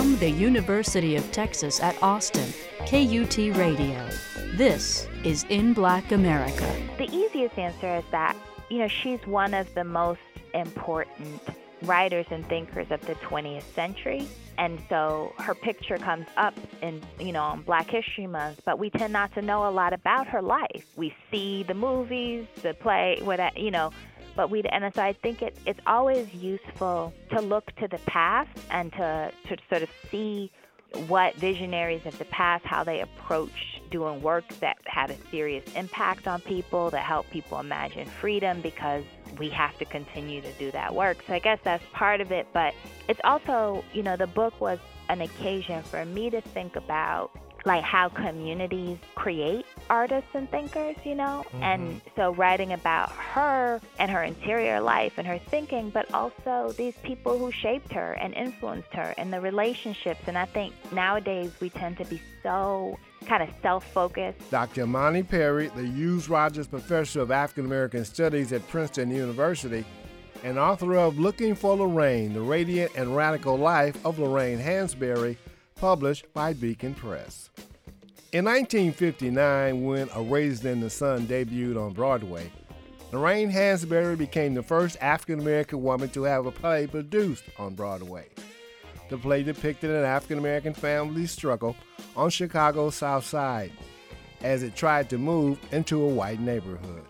From the University of Texas at Austin, KUT Radio. This is In Black America. The easiest answer is that, you know, she's one of the most important writers and thinkers of the 20th century. And so her picture comes up in, you know, on Black History Month, but we tend not to know a lot about her life. We see the movies, the play, whatever, you know, but we and so I think it, it's always useful to look to the past and to, to sort of see what visionaries of the past, how they approach doing work that had a serious impact on people, that help people imagine freedom because we have to continue to do that work. So I guess that's part of it, but it's also, you know, the book was an occasion for me to think about like how communities create artists and thinkers, you know? Mm-hmm. And so writing about her and her interior life and her thinking, but also these people who shaped her and influenced her and the relationships. And I think nowadays we tend to be so kind of self-focused. Dr. Imani Perry, the Hughes Rogers Professor of African American Studies at Princeton University, and author of Looking for Lorraine, The Radiant and Radical Life of Lorraine Hansberry, published by Beacon Press. In 1959, when A Raisin in the Sun debuted on Broadway, Lorraine Hansberry became the first African American woman to have a play produced on Broadway. The play depicted an African American family's struggle on Chicago's South Side as it tried to move into a white neighborhood.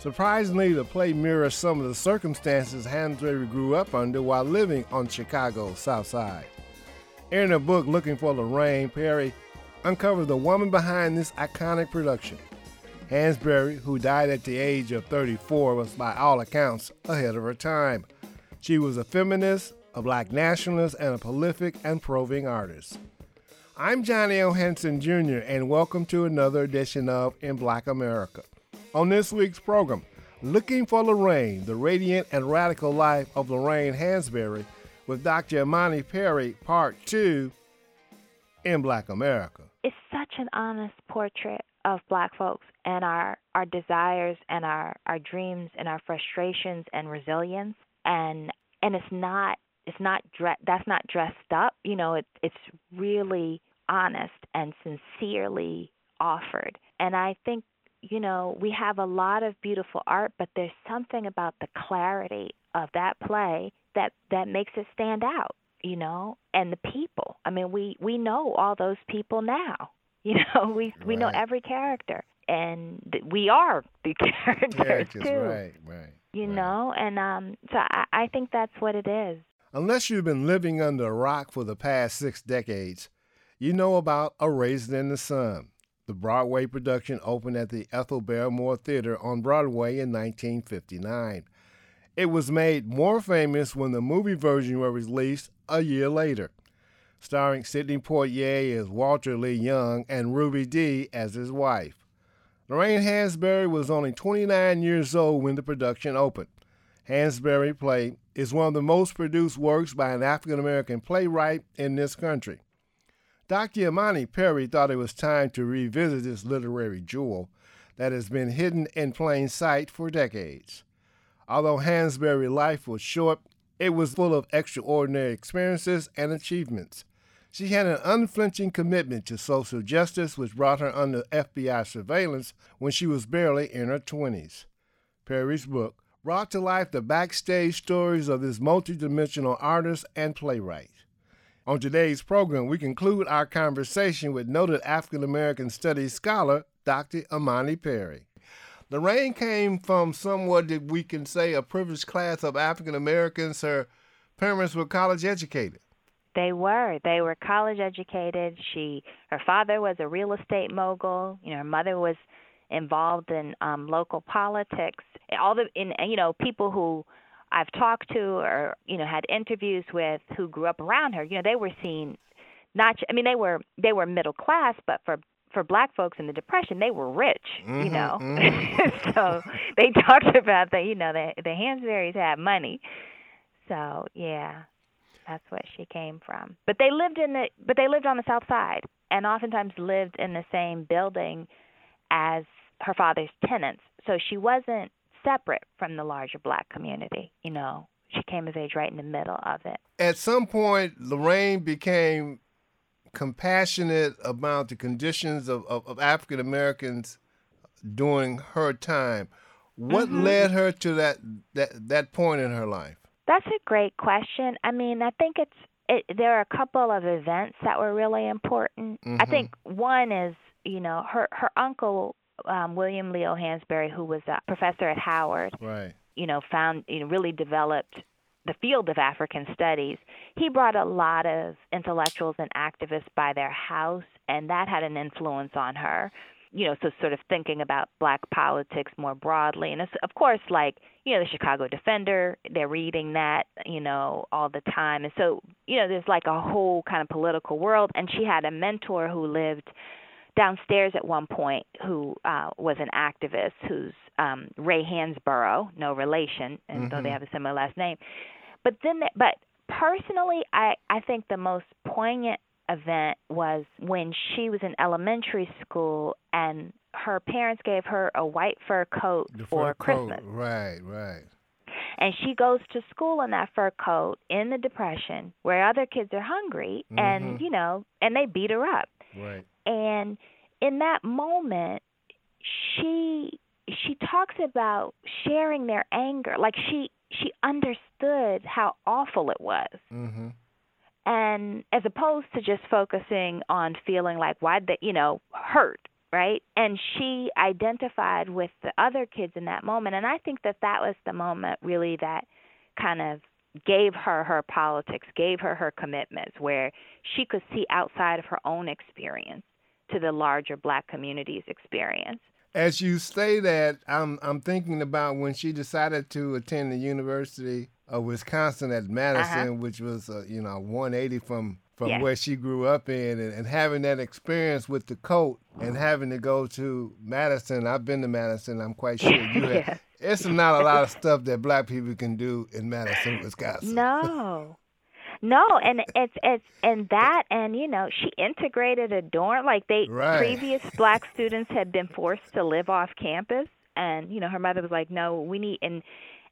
Surprisingly, the play mirrors some of the circumstances Hansberry grew up under while living on Chicago's South Side. In her book, Looking for Lorraine, Perry uncovers the woman behind this iconic production. Hansberry, who died at the age of 34, was by all accounts ahead of her time. She was a feminist, a black nationalist, and a prolific and proving artist. I'm Johnny L. Hanson Jr., and welcome to another edition of In Black America. On this week's program, Looking for Lorraine, the radiant and radical life of Lorraine Hansberry with Dr. Imani Perry, Part 2 in Black America. It's such an honest portrait of black folks and our, our desires and our, our dreams and our frustrations and resilience. And and it's not it's not dre- that's not dressed up. You know it's it's really honest and sincerely offered. And i think you know we have a lot of beautiful art but there's something about the clarity of that play that that makes it stand out you know and the people i mean we we know all those people now you know we right. we know every character and we are the characters yeah, too right right you right. know and um so I, I think that's what it is unless you've been living under a rock for the past six decades you know about a raisin in the sun the broadway production opened at the ethel barrymore theater on broadway in 1959 it was made more famous when the movie version was released a year later, starring Sidney Poitier as Walter Lee Young and Ruby Dee as his wife. Lorraine Hansberry was only 29 years old when the production opened. Hansberry play is one of the most produced works by an African American playwright in this country. Dr. Imani Perry thought it was time to revisit this literary jewel that has been hidden in plain sight for decades. Although Hansberry's life was short, it was full of extraordinary experiences and achievements. She had an unflinching commitment to social justice, which brought her under FBI surveillance when she was barely in her 20s. Perry's book brought to life the backstage stories of this multidimensional artist and playwright. On today's program, we conclude our conversation with noted African American studies scholar Dr. Imani Perry. Lorraine came from somewhat that we can say a privileged class of African Americans. Her parents were college educated. They were. They were college educated. She her father was a real estate mogul. You know, her mother was involved in um local politics. All the in you know, people who I've talked to or, you know, had interviews with who grew up around her, you know, they were seen not I mean they were they were middle class, but for for black folks in the depression they were rich mm-hmm, you know? mm-hmm. so they talked about that you know the the hansberrys had money. So yeah that's what she came from. But they lived in the but they lived on the south side and oftentimes lived in the same building as her father's tenants. So she wasn't separate from the larger black community you know? She came of age right in the middle of it. At some point, Lorraine became compassionate about the conditions of, of, of African Americans during her time. What mm-hmm. led her to that, that that point in her life? That's a great question. I mean, I think it's it, there are a couple of events that were really important. Mm-hmm. I think one is, you know, her her uncle um, William Leo Hansberry, who was a professor at Howard, right. you know, found you know really developed the field of African studies. He brought a lot of intellectuals and activists by their house, and that had an influence on her. You know, so sort of thinking about black politics more broadly, and of course, like you know, the Chicago Defender, they're reading that, you know, all the time, and so you know, there's like a whole kind of political world. And she had a mentor who lived downstairs at one point who uh, was an activist who's um, Ray Hansborough, no relation, and mm-hmm. though they mm-hmm. have a similar last name. But then, they, but personally, I I think the most poignant event was when she was in elementary school and her parents gave her a white fur coat the for Christmas. Coat. Right, right. And she goes to school in that fur coat in the depression where other kids are hungry mm-hmm. and you know, and they beat her up. Right. And in that moment, she she talks about sharing their anger. Like she she understood how awful it was. Mm-hmm. And as opposed to just focusing on feeling like why they, you know, hurt, right? And she identified with the other kids in that moment. And I think that that was the moment really that kind of gave her her politics, gave her her commitments, where she could see outside of her own experience to the larger black community's experience. As you say that, I'm I'm thinking about when she decided to attend the University of Wisconsin at Madison, uh-huh. which was uh, you know 180 from from yes. where she grew up in, and, and, having that experience with the coat and having to go to Madison. I've been to Madison. I'm quite sure you have. It's not a lot of stuff that black people can do in Madison, Wisconsin. No, no, and it's it's and that and you know she integrated a dorm like they right. previous black students had been forced to live off campus, and you know her mother was like, no, we need and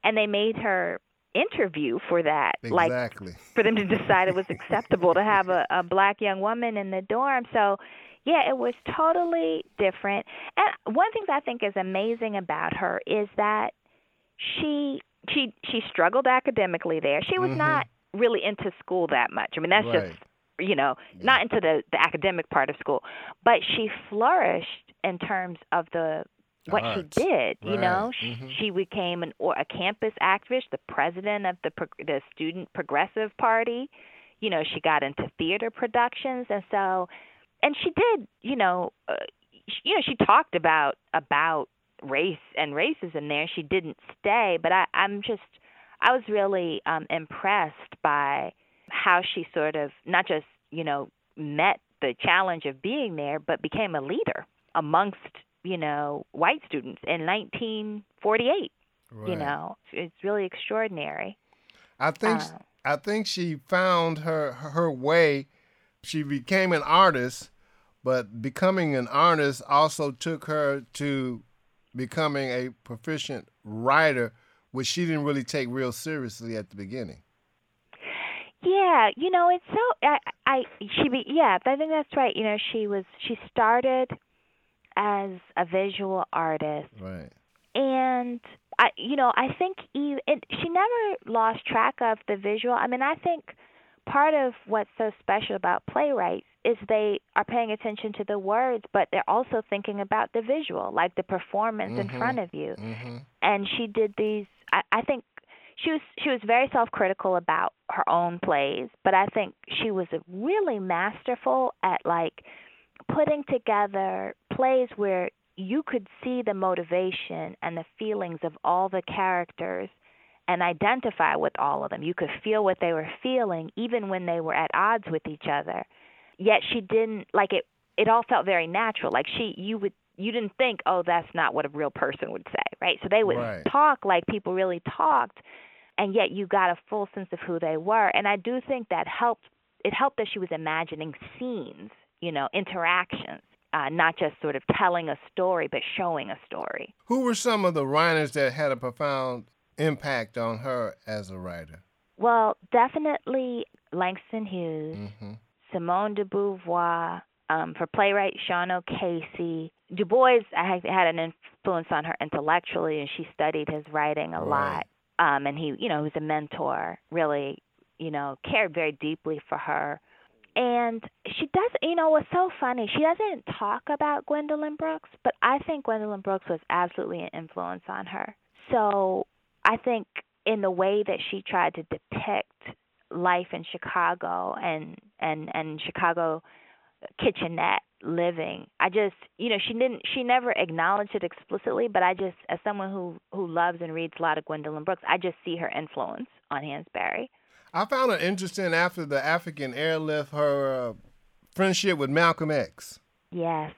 and they made her interview for that exactly. like for them to decide it was acceptable to have a, a black young woman in the dorm so yeah it was totally different and one thing i think is amazing about her is that she she she struggled academically there she was mm-hmm. not really into school that much. I mean, that's right. just you know yeah. not into the the academic part of school, but she flourished in terms of the what Arts. she did. Right. You know, mm-hmm. she, she became an or a campus activist, the president of the the Student Progressive Party. You know, she got into theater productions, and so, and she did. You know, uh, she, you know, she talked about about race and racism there. She didn't stay, but I, I'm just I was really um, impressed by how she sort of not just you know met the challenge of being there, but became a leader amongst you know white students in 1948. Right. You know, it's really extraordinary. I think uh, I think she found her her way. She became an artist, but becoming an artist also took her to becoming a proficient writer which she didn't really take real seriously at the beginning. Yeah, you know, it's so I, I she be yeah, I think that's right. You know, she was she started as a visual artist. Right. And I you know, I think even, it, she never lost track of the visual. I mean, I think part of what's so special about playwrights is they are paying attention to the words, but they're also thinking about the visual, like the performance mm-hmm. in front of you. Mm-hmm. And she did these. I, I think she was she was very self-critical about her own plays, but I think she was really masterful at like putting together plays where you could see the motivation and the feelings of all the characters and identify with all of them. You could feel what they were feeling even when they were at odds with each other. Yet she didn't like it it all felt very natural. Like she you would you didn't think, "Oh, that's not what a real person would say." Right? So they would right. talk like people really talked and yet you got a full sense of who they were. And I do think that helped it helped that she was imagining scenes, you know, interactions. Uh, not just sort of telling a story, but showing a story. Who were some of the writers that had a profound impact on her as a writer? Well, definitely Langston Hughes, Mm-hmm. Simone de Beauvoir, um, for playwright Sean O'Casey. Du Bois I had an influence on her intellectually, and she studied his writing a Right. lot. Um, and he, you know, was a mentor. Really, you know, cared very deeply for her. And she does, you know, what's so funny? She doesn't talk about Gwendolyn Brooks, but I think Gwendolyn Brooks was absolutely an influence on her. So I think in the way that she tried to depict life in Chicago and and and Chicago kitchenette living. I just, you know, she didn't she never acknowledged it explicitly, but I just as someone who who loves and reads a lot of Gwendolyn Brooks, I just see her influence on Hansberry. I found it interesting after the African airlift, her uh, friendship with Malcolm X. Yes.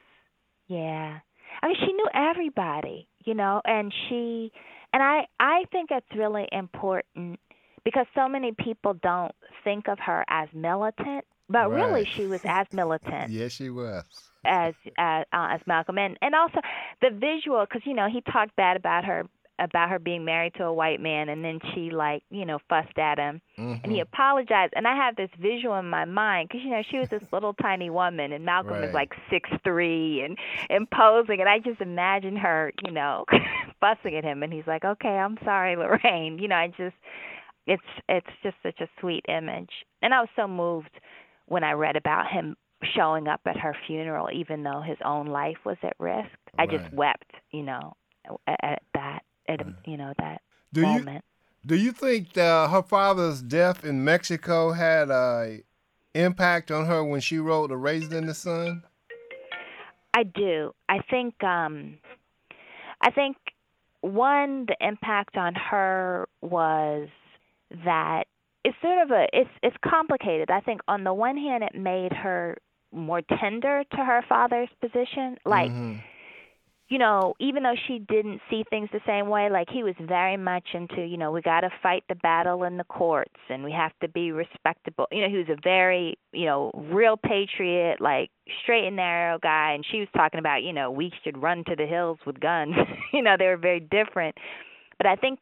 Yeah. I mean, she knew everybody, you know, and she and I I think it's really important because so many people don't think of her as militant, but really she was as militant Yes, she was. as as uh, as Malcolm and and also the visual cuz you know, he talked bad about her about her being married to a white man and then she like, you know, fussed at him. And he Mhm. apologized. And i have this visual in my mind because you know she was this little tiny woman and malcolm is Right. like six three and imposing and i just imagine her you know fussing at him. And he's like okay i'm sorry lorraine. You know i just it's it's just such a sweet image. And i was so moved when i read about him showing up at her funeral even though his own life was at risk. I just wept you know at, at that at Right. you know that Do you do you think uh, her father's death in Mexico had a impact on her when she wrote "A Raisin in the Sun"? I do. I think um I think one the impact on her was that it's sort of a it's it's complicated. I think on the one hand it made her more tender to her father's position. Like Mhm. You know, even though she didn't see things the same way, like he was very much into, you know, we got to fight the battle in the courts and we have to be respectable. You know, he was a very, you know, real patriot, like straight and narrow guy. And she was talking about, you know, we should run to the hills with guns. you know, they were very different. But I think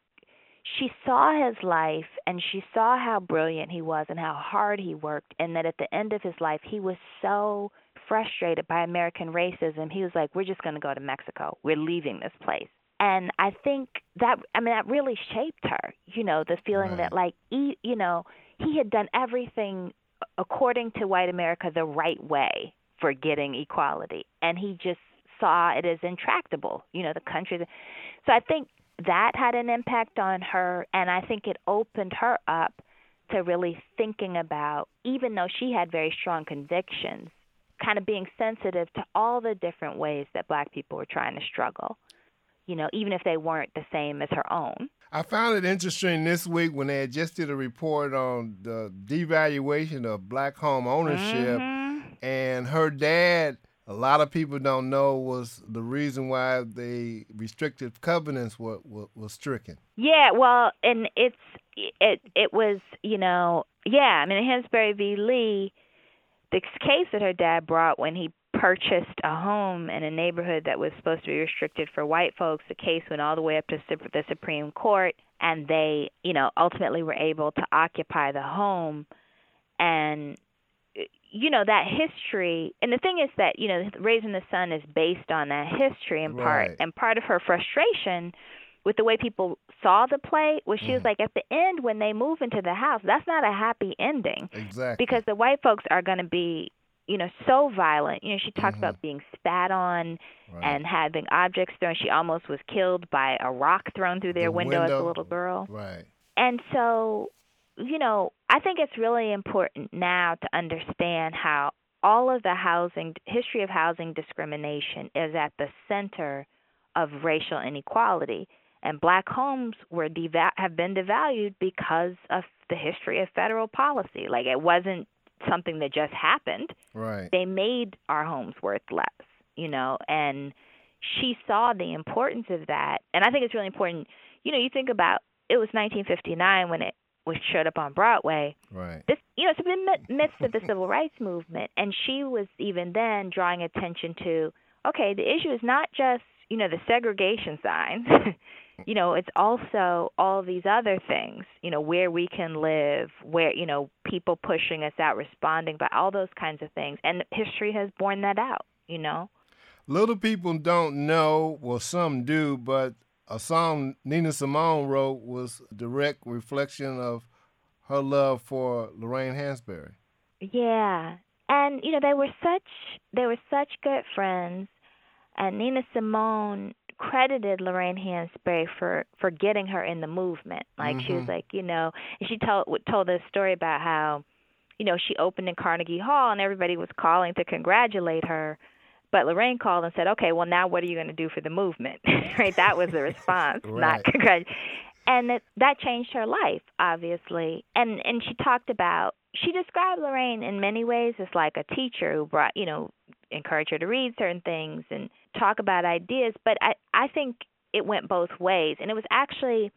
she saw his life and she saw how brilliant he was and how hard he worked and that at the end of his life he was so frustrated by American racism he was like we're just going to go to Mexico. We're leaving this place. And I think that I mean that really shaped her you know the feeling that like he, you know he had done everything according to white America the right way for getting equality. And he just saw it as intractable you know the country so I think that had an impact on her and I think it opened her up to really thinking about even though she had very strong convictions kind of being sensitive to all the different ways that black people were trying to struggle you know even if they weren't the same as her own I found it interesting this week when they had just did a report on the devaluation of black home ownership, Mhm. and her dad. A lot of people don't know was the reason why the restrictive covenants were, were, were stricken. Yeah, well, and it's it it was you know yeah I mean Hansberry v. Lee, the case that her dad brought when he purchased a home in a neighborhood that was supposed to be restricted for white folks. The case went all the way up to the Supreme Court, and they you know ultimately were able to occupy the home, and you know that history and the thing is that you know raisin in the sun is based on that history in part and part of her frustration with the way people saw the play was she was Mhm. like at the end when they move into the house that's not a happy ending Exactly. because the white folks are going to be you know so violent you know she talks Mhm. about being spat on Right. and having objects thrown she almost was killed by a rock thrown through their The window, as a little girl right. and so, you know, I think it's really important now to understand how all of the housing history of housing discrimination is at the center of racial inequality. And black homes were deva- have been devalued because of the history of federal policy. Like it wasn't something that just happened Right. they made our homes worth less, you know, and she saw the importance of that. And I think it's really important. You know, you think about it was 1959 when it was showed up on Broadway. Right. This, you know, it's in the mi- midst of the civil rights movement, and she was even then drawing attention to, okay, the issue is not just you know the segregation signs. you know, it's also all these other things, you know, where we can live, where, you know, people pushing us out, responding, but all those kinds of things. And history has borne that out, you know. Little people don't know, well, some do, but a song Nina Simone wrote was a direct reflection of her love for Lorraine Hansberry. Yeah. And you know, they were such they were such good friends and Nina Simone credited Lorraine Hansberry for for getting her in the movement. Like mm-hmm. she was mm-hmm. like, you know, and she told told this story about how, you know, she opened in Carnegie Hall and everybody was calling to congratulate her. But Lorraine called and said, "Okay, well now what are you going to do for the movement?" right? That was the response, right. not congratulate. And that that changed her life, obviously. And and she talked about she described Lorraine in many ways as like a teacher who brought, you know, encouraged her to read certain things and talk about ideas, but I I think it went both ways. And it was actually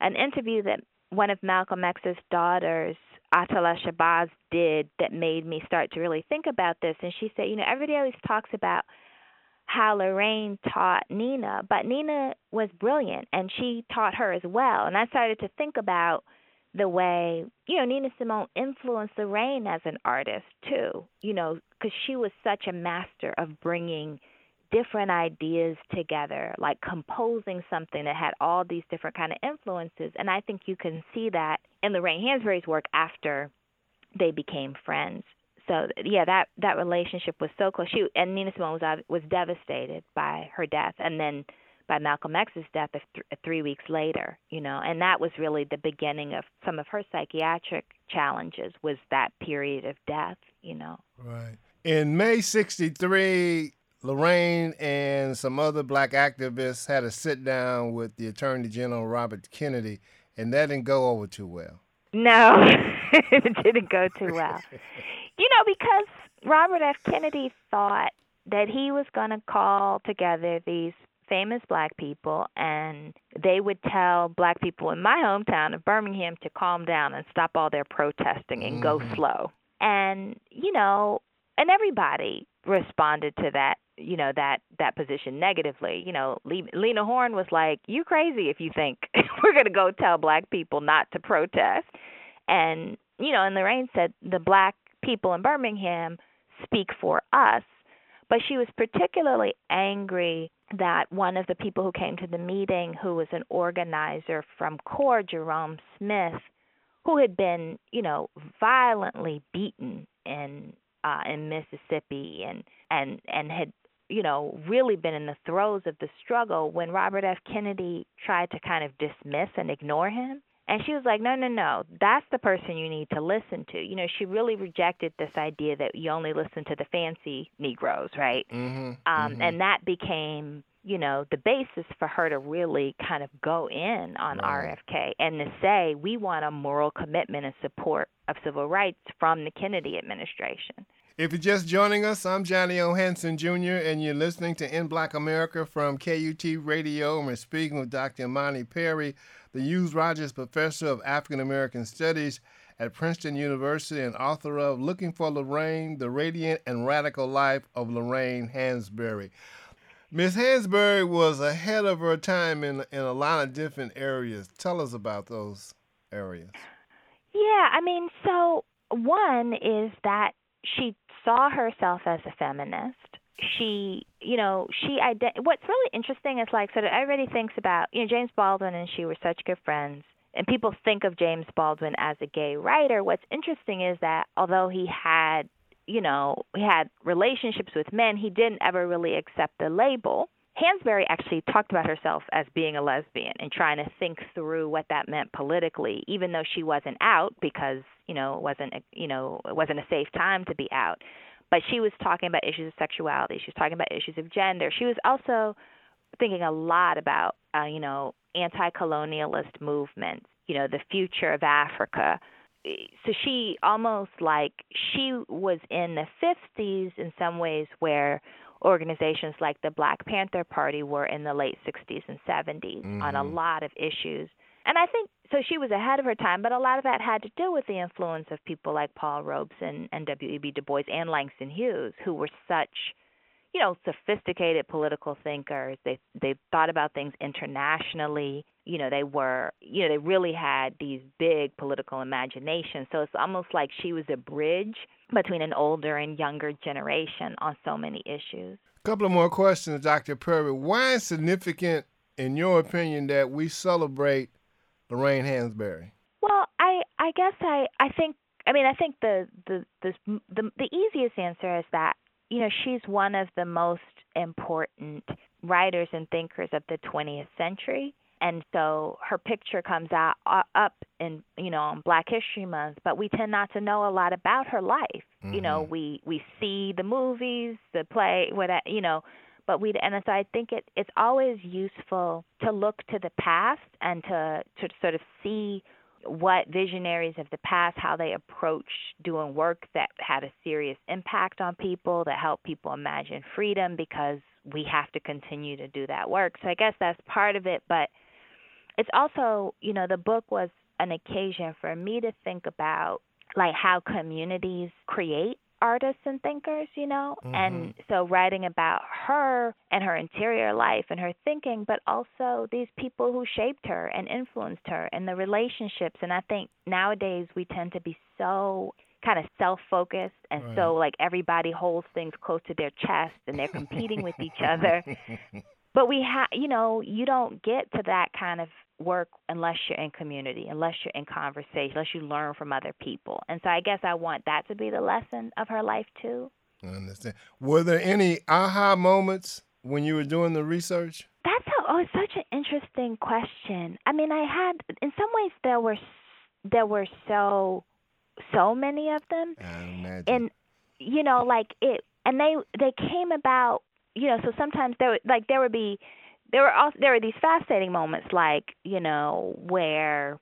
an interview that one of Malcolm X's daughters, Attallah Shabazz, did that made me start to really think about this. And she said, you know, everybody always talks about how Lorraine taught Nina, but Nina was brilliant and she taught her as well. And I started to think about the way, you know, Nina Simone influenced Lorraine as an artist too, you know, because she was such a master of bringing different ideas together, like composing something that had all these different kind of influences. And I think you can see that in Lorraine Hansberry's work after they became friends. So yeah, that that relationship was so close. She and Nina Simone was uh, was devastated by her death, and then by Malcolm X's death th- three weeks later. You know, and that was really the beginning of some of her psychiatric challenges. Was that period of death? You know. Right. In May '63, Lorraine and some other black activists had a sit down with the Attorney General Robert Kennedy, and that didn't go over too well. No, it didn't go too well. you know, because Robert F. Kennedy thought that he was going to call together these famous black people and they would tell black people in my hometown of Birmingham to calm down and stop all their protesting and mm-hmm. go slow. And, you know, and everybody responded to that you know that that position negatively you know lena horne was like you crazy if you think we're going to go tell black people not to protest. And you know and lorraine said the black people in birmingham speak for us. But she was particularly angry that one of the people who came to the meeting who was an organizer from core jerome smith who had been you know violently beaten in uh, in Mississippi and and and had you know really been in the throes of the struggle when Robert F. Kennedy tried to kind of dismiss and ignore him. And she was like, no, no, no, that's the person you need to listen to. You know, she really rejected this idea that you only listen to the fancy Negroes, right? Mm-hmm, um, mm-hmm. And that became, you know, the basis for her to really kind of go in on right. RFK and to say, we want a moral commitment and support of civil rights from the Kennedy administration. If you're just joining us, I'm Johnny O. Hanson Jr., and you're listening to In Black America from KUT Radio. And we're speaking with Dr. Imani Perry, the Hughes Rogers Professor of African American Studies at Princeton University and author of Looking for Lorraine, The Radiant and Radical Life of Lorraine Hansberry. Miss Hansberry was ahead of her time in, in a lot of different areas. Tell us about those areas. Yeah, I mean, so one is that she saw herself as a feminist. She, you know, she ident- what's really interesting is like so that everybody thinks about, you know, James Baldwin and she were such good friends and people think of James Baldwin as a gay writer. What's interesting is that although he had, you know, he had relationships with men, he didn't ever really accept the label. Hansberry actually talked about herself as being a lesbian and trying to think through what that meant politically, even though she wasn't out because you know it wasn't a, you know it wasn't a safe time to be out. But she was talking about issues of sexuality. She was talking about issues of gender. She was also thinking a lot about uh, you know anti-colonialist movements, you know the future of Africa. So she almost like she was in the 50s in some ways where organizations like the Black Panther Party were in the late 60s and 70s mm-hmm. on a mm-hmm. lot of issues. And I think so she was ahead of her time, but a lot of that had to do with the influence of people like Paul Robeson and W.E.B. Du Bois and Langston Hughes, who were such, you know, sophisticated political thinkers. They they thought about things internationally. You know, they were, you know, they really had these big political imaginations. So it's almost like she was a bridge between an older and younger generation on so many issues. A couple of more questions, Dr. Perry. Why is significant, in your opinion, that we celebrate Lorraine Hansberry? Well, I I guess I I think I mean I think the the the the, the easiest answer is that you know, she's one of the most important writers and thinkers of the 20th century. And so her picture comes out uh, up in you know on Black History Month, but we tend not to know a lot about her life. Mm-hmm. You know, mm-hmm. we we see the movies, the play, what you know, but we and so I think it it's always useful to look to the past and to to sort of see what visionaries of the past how they approached doing work that had a serious impact on people that helped people imagine freedom because we have to continue to do that work so i guess that's part of it but it's also you know the book was an occasion for me to think about like how communities create artists and thinkers, you know? Mm-hmm. And so writing about her and her interior life and her thinking, but also these people who shaped her and influenced her and the relationships. And I think nowadays we tend to be so kind of self-focused and right. so like everybody holds things close to their chest and they're competing with each other. But we have, you know, you don't get to that kind of work unless you're in community, unless you're in conversation, unless you learn from other people. And so I guess I want that to be the lesson of her life too. I understand. Were there any aha moments when you were doing the research? That's a, oh, it's such an interesting question. I mean, I had in some ways there were there were so so many of them, I imagine. and you know, like it, and they they came about. You know, so sometimes there like there would be there were also there were these fascinating moments like you know where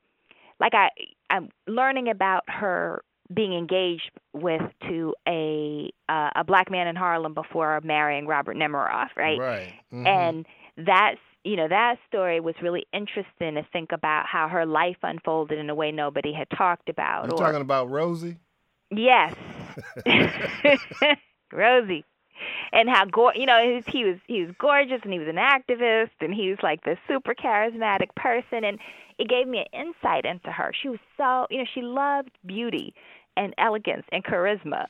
like i i'm learning about her being engaged with to a uh, a black man in Harlem before marrying Robert Nemiroff, right? Right. Mm-hmm. And that's you know that story was really interesting to think about how her life unfolded in a way nobody had talked about. You're or, talking about Rosie. Yes, Rosie and how go you know he was, he was he was gorgeous and he was an activist and he was like this super charismatic person and it gave me an insight into her. She was so you know she loved beauty and elegance and charisma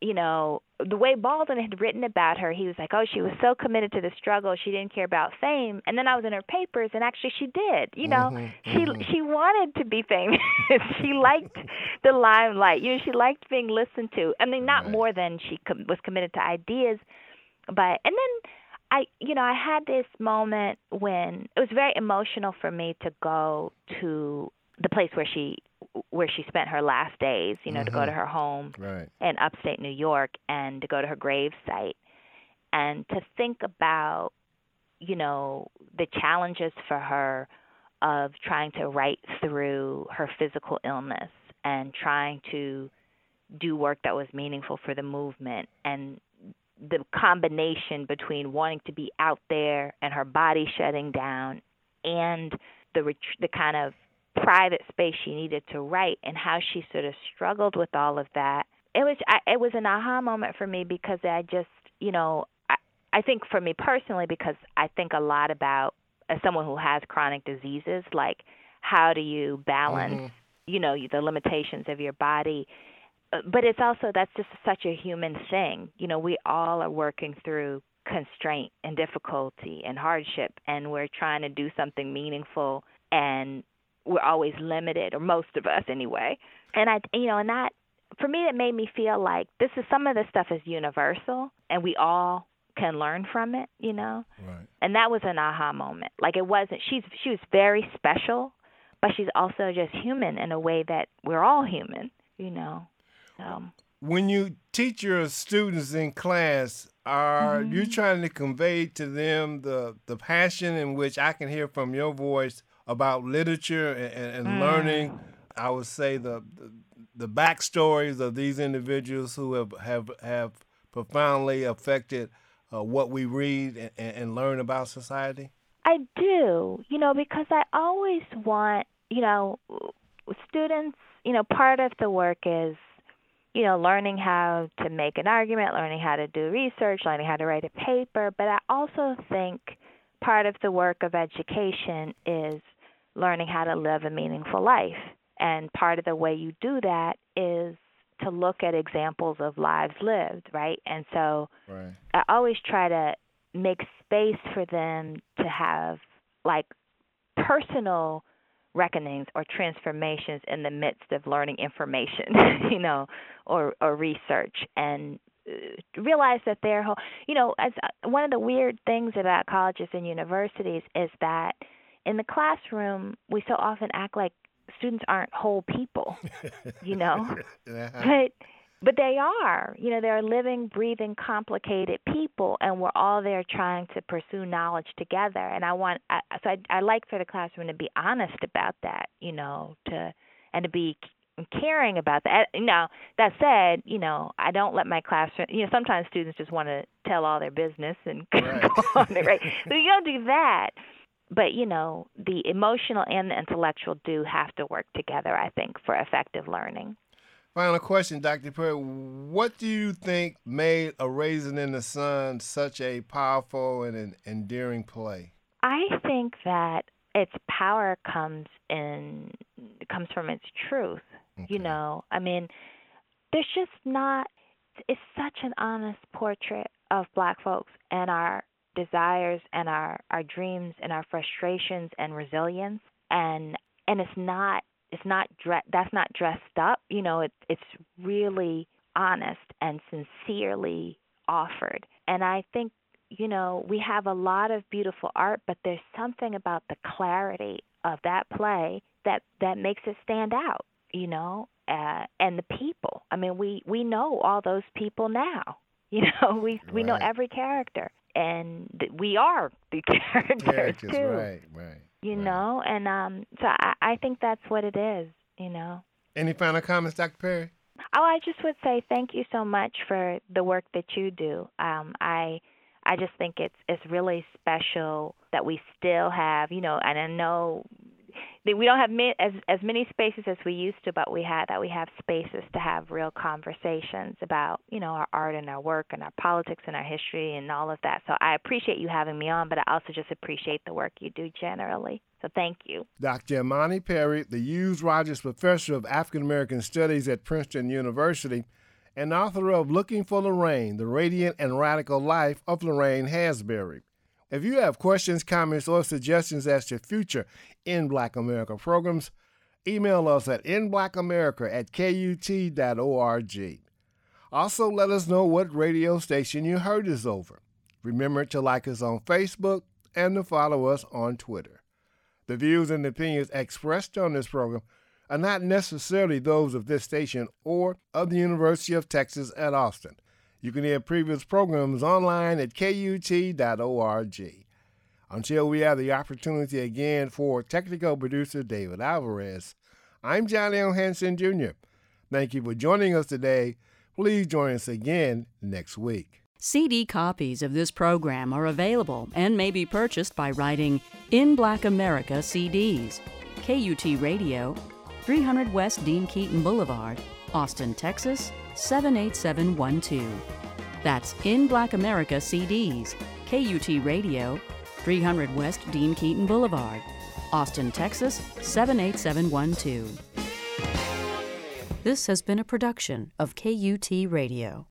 you know, the way Baldwin had written about her, he was like, "Oh, she was so committed to the struggle, she didn't care about fame." And then I was in her papers, and actually, she did. You know, mm-hmm, she mm-hmm. she wanted to be famous. she liked the limelight. You know, she liked being listened to. I mean, not right. more than she com- was committed to ideas, but and then I, you know, I had this moment when it was very emotional for me to go to the place where she where she spent her last days, you know, mm-hmm. to go to mm-hmm. her home right. in upstate New York and to go to her grave site and to think about, you know, the challenges for her of trying to write through her physical illness and trying to do work that was meaningful for the movement and the combination between wanting to be out there and her body shutting down and the ret- the kind of private space she needed to write and how she sort of struggled with all of that. It was I, it was an aha moment for me because I just, you know, I I think for me personally because I think a lot about as someone who has chronic diseases like how do you balance, mm-hmm. you know, the limitations of your body uh, but it's also that's just such a human thing. You know, we all are working through constraint and difficulty and hardship and we're trying to do something meaningful and we're always limited, or most of us anyway. And I, you know, and that for me, it made me feel like this is some of this stuff is universal, and we all can learn from it, you know. Right. And that was an aha moment. Like it wasn't. She's she was very special, but she's also just human in a way that we're all human, you know. So. When you teach your students in class, are mm-hmm. you trying to convey to them the the passion in which I can hear from your voice about literature and, and mm. learning. I would say the, the, the backstories of these individuals who have have have profoundly affected uh, what we read and, and learn about society. I do, you know, because I always want, you know, students. You know, part of the work is you know, learning how to make an argument, learning how to do research, learning how to write a paper. But I also think part of the work of education is learning how to live a meaningful life. And part of the way you do that is to look at examples of lives lived, right? And so right. I always try to make space for them to have like personal reckonings or transformations in the midst of learning information, you know, or or research and uh, realize that their whole, you know, as uh, one of the weird things about colleges and universities is that in the classroom we so often act like students aren't whole people, you know. uh-huh. But but they are. You know, they're living, breathing, complicated people, and we're all there trying to pursue knowledge together. And I want, I, so I, I like for the classroom to be honest about that. You know, to and to be caring about that. Now, that said, you know, I don't let my classroom. You know, sometimes students just want to tell all their business and right. go on it, right? so you don't do that but you know the emotional and the intellectual do have to work together i think for effective learning. Final question dr perry. What do you think made a raisin in the sun such a powerful and an endearing play? I think that its power comes in comes from its truth okay. you know? I mean there's just not it's such an honest portrait of black folks and our desires and our our dreams and our frustrations and resilience. And and it's not it's not dre- that's not dressed up you know it's it's really honest and sincerely offered. And i think you know we have a lot of beautiful art but there's something about the clarity of that play that that makes it stand out you know uh, and the people. I mean we we know all those people now you know we right. we know every character and we are the characters yeah, too. Right, right. You right. know, and um, so I, I think that's what it is. You know. Any final comments, Dr. Perry? Oh, I just would say thank you so much for the work that you do. Um, I I just think it's it's really special that we still have, you know, and I know we don't have as as many spaces as we used to, but we had that we have spaces to have real conversations about you know our art and our work and our politics and our history and all of that. So I appreciate you having me on, but I also just appreciate the work you do generally. So thank you, Dr. Imani Perry, the Hughes Rogers Professor of African American Studies at Princeton University. And author of Looking for Lorraine, The Radiant and Radical Life of Lorraine Hansberry. If you have questions, comments, or suggestions as to future In Black America programs, email us at inblackamerica at kut.org. Also, let us know what radio station you heard us over. Remember to like us on Facebook and to follow us on Twitter. The views and opinions expressed on this program are not necessarily those of this station or of the University of Texas at Austin. You can hear previous programs online at KUT.org. Until we have the opportunity again for technical producer David Alvarez, I'm John L. Hanson Jr. Thank you for joining us today. Please join us again next week. CD copies of this program are available and may be purchased by writing In Black America CDs, KUT Radio, 300 West Dean Keaton Boulevard, Austin, Texas 78712. That's In Black America CDs, KUT Radio, 300 West Dean Keaton Boulevard, Austin, Texas 78712. This has been a production of KUT Radio.